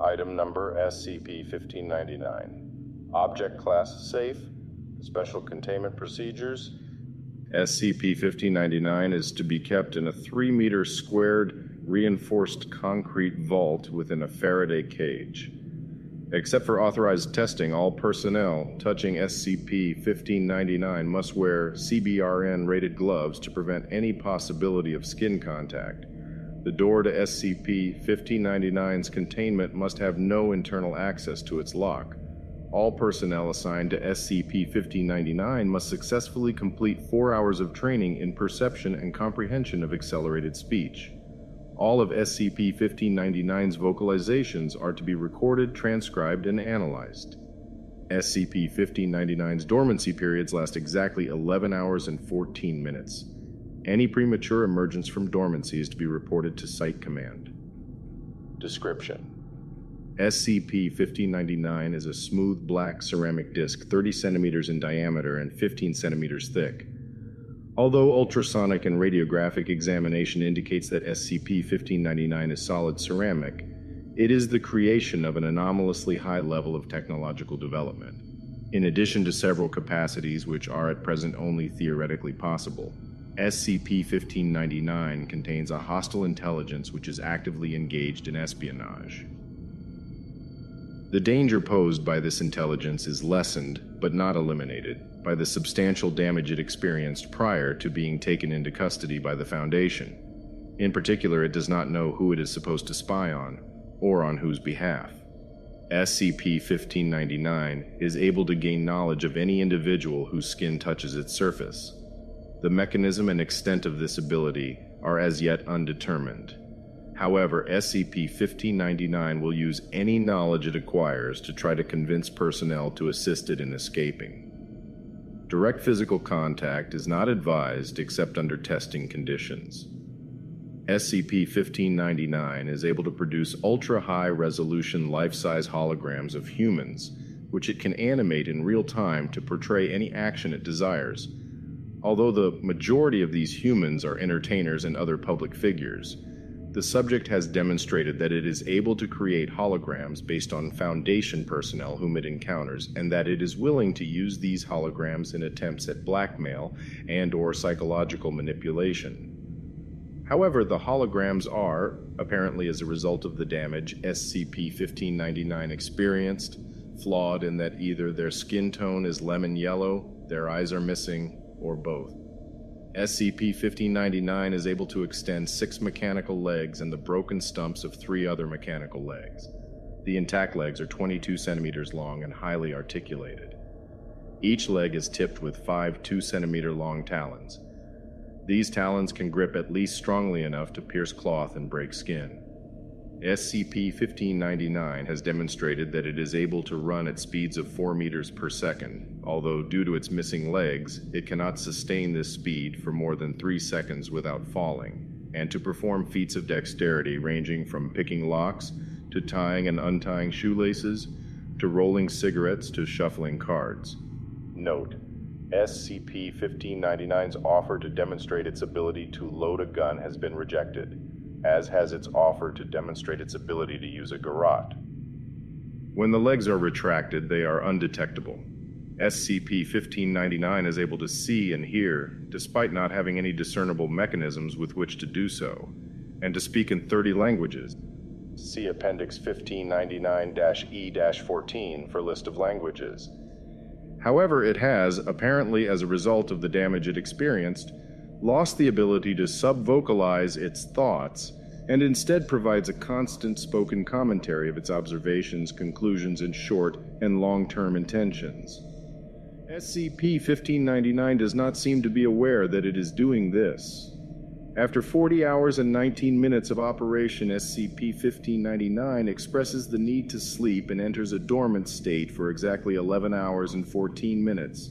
Item number SCP-1599. Object class safe. Special containment procedures. SCP-1599 is to be kept in a 3-meter squared, reinforced concrete vault within a Faraday cage. Except for authorized testing, all personnel touching SCP-1599 must wear CBRN-rated gloves to prevent any possibility of skin contact. The door to SCP-1599's containment must have no internal access to its lock. All personnel assigned to SCP-1599 must successfully complete four hours of training in perception and comprehension of accelerated speech. All of SCP-1599's vocalizations are to be recorded, transcribed, and analyzed. SCP-1599's dormancy periods last exactly 11 hours and 14 minutes. Any premature emergence from dormancy is to be reported to Site Command. Description SCP 1599 is a smooth black ceramic disc 30 centimeters in diameter and 15 centimeters thick. Although ultrasonic and radiographic examination indicates that SCP 1599 is solid ceramic, it is the creation of an anomalously high level of technological development, in addition to several capacities which are at present only theoretically possible. SCP 1599 contains a hostile intelligence which is actively engaged in espionage. The danger posed by this intelligence is lessened, but not eliminated, by the substantial damage it experienced prior to being taken into custody by the Foundation. In particular, it does not know who it is supposed to spy on, or on whose behalf. SCP 1599 is able to gain knowledge of any individual whose skin touches its surface, the mechanism and extent of this ability are as yet undetermined. However, SCP 1599 will use any knowledge it acquires to try to convince personnel to assist it in escaping. Direct physical contact is not advised except under testing conditions. SCP 1599 is able to produce ultra high resolution life size holograms of humans, which it can animate in real time to portray any action it desires Although the majority of these humans are entertainers and other public figures, the subject has demonstrated that it is able to create holograms based on Foundation personnel whom it encounters, and that it is willing to use these holograms in attempts at blackmail and or psychological manipulation. However, the holograms are, apparently as a result of the damage SCP-1599 experienced, flawed in that either their skin tone is lemon yellow, their eyes are missing, or both. SCP 1599 is able to extend six mechanical legs and the broken stumps of three other mechanical legs. The intact legs are 22 centimeters long and highly articulated. Each leg is tipped with five 2 centimeter long talons. These talons can grip at least strongly enough to pierce cloth and break skin. SCP-1599 has demonstrated that it is able to run at speeds of 4 meters per second, although due to its missing legs, it cannot sustain this speed for more than 3 seconds without falling, and to perform feats of dexterity ranging from picking locks to tying and untying shoelaces to rolling cigarettes to shuffling cards. Note: SCP-1599's offer to demonstrate its ability to load a gun has been rejected as has its offer to demonstrate its ability to use a garrote. When the legs are retracted, they are undetectable. SCP 1599 is able to see and hear, despite not having any discernible mechanisms with which to do so, and to speak in 30 languages. See Appendix 1599 E 14 for list of languages. However, it has, apparently as a result of the damage it experienced, lost the ability to subvocalize its thoughts and instead provides a constant spoken commentary of its observations, conclusions, and short and long term intentions. SCP 1599 does not seem to be aware that it is doing this. After 40 hours and 19 minutes of operation, SCP 1599 expresses the need to sleep and enters a dormant state for exactly 11 hours and 14 minutes.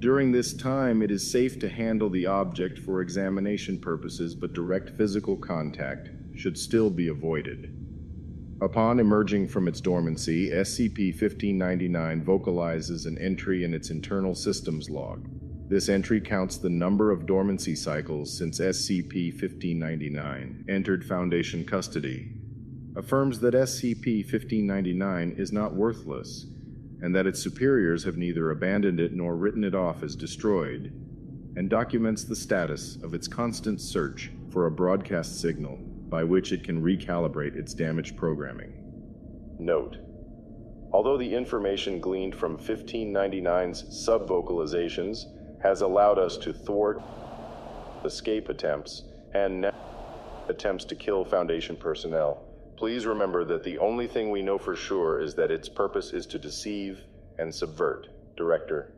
During this time, it is safe to handle the object for examination purposes, but direct physical contact should still be avoided. Upon emerging from its dormancy, SCP 1599 vocalizes an entry in its internal systems log. This entry counts the number of dormancy cycles since SCP 1599 entered Foundation custody, affirms that SCP 1599 is not worthless, and that its superiors have neither abandoned it nor written it off as destroyed, and documents the status of its constant search for a broadcast signal by which it can recalibrate its damaged programming. Note Although the information gleaned from 1599's subvocalizations has allowed us to thwart escape attempts and attempts to kill Foundation personnel. Please remember that the only thing we know for sure is that its purpose is to deceive and subvert. Director.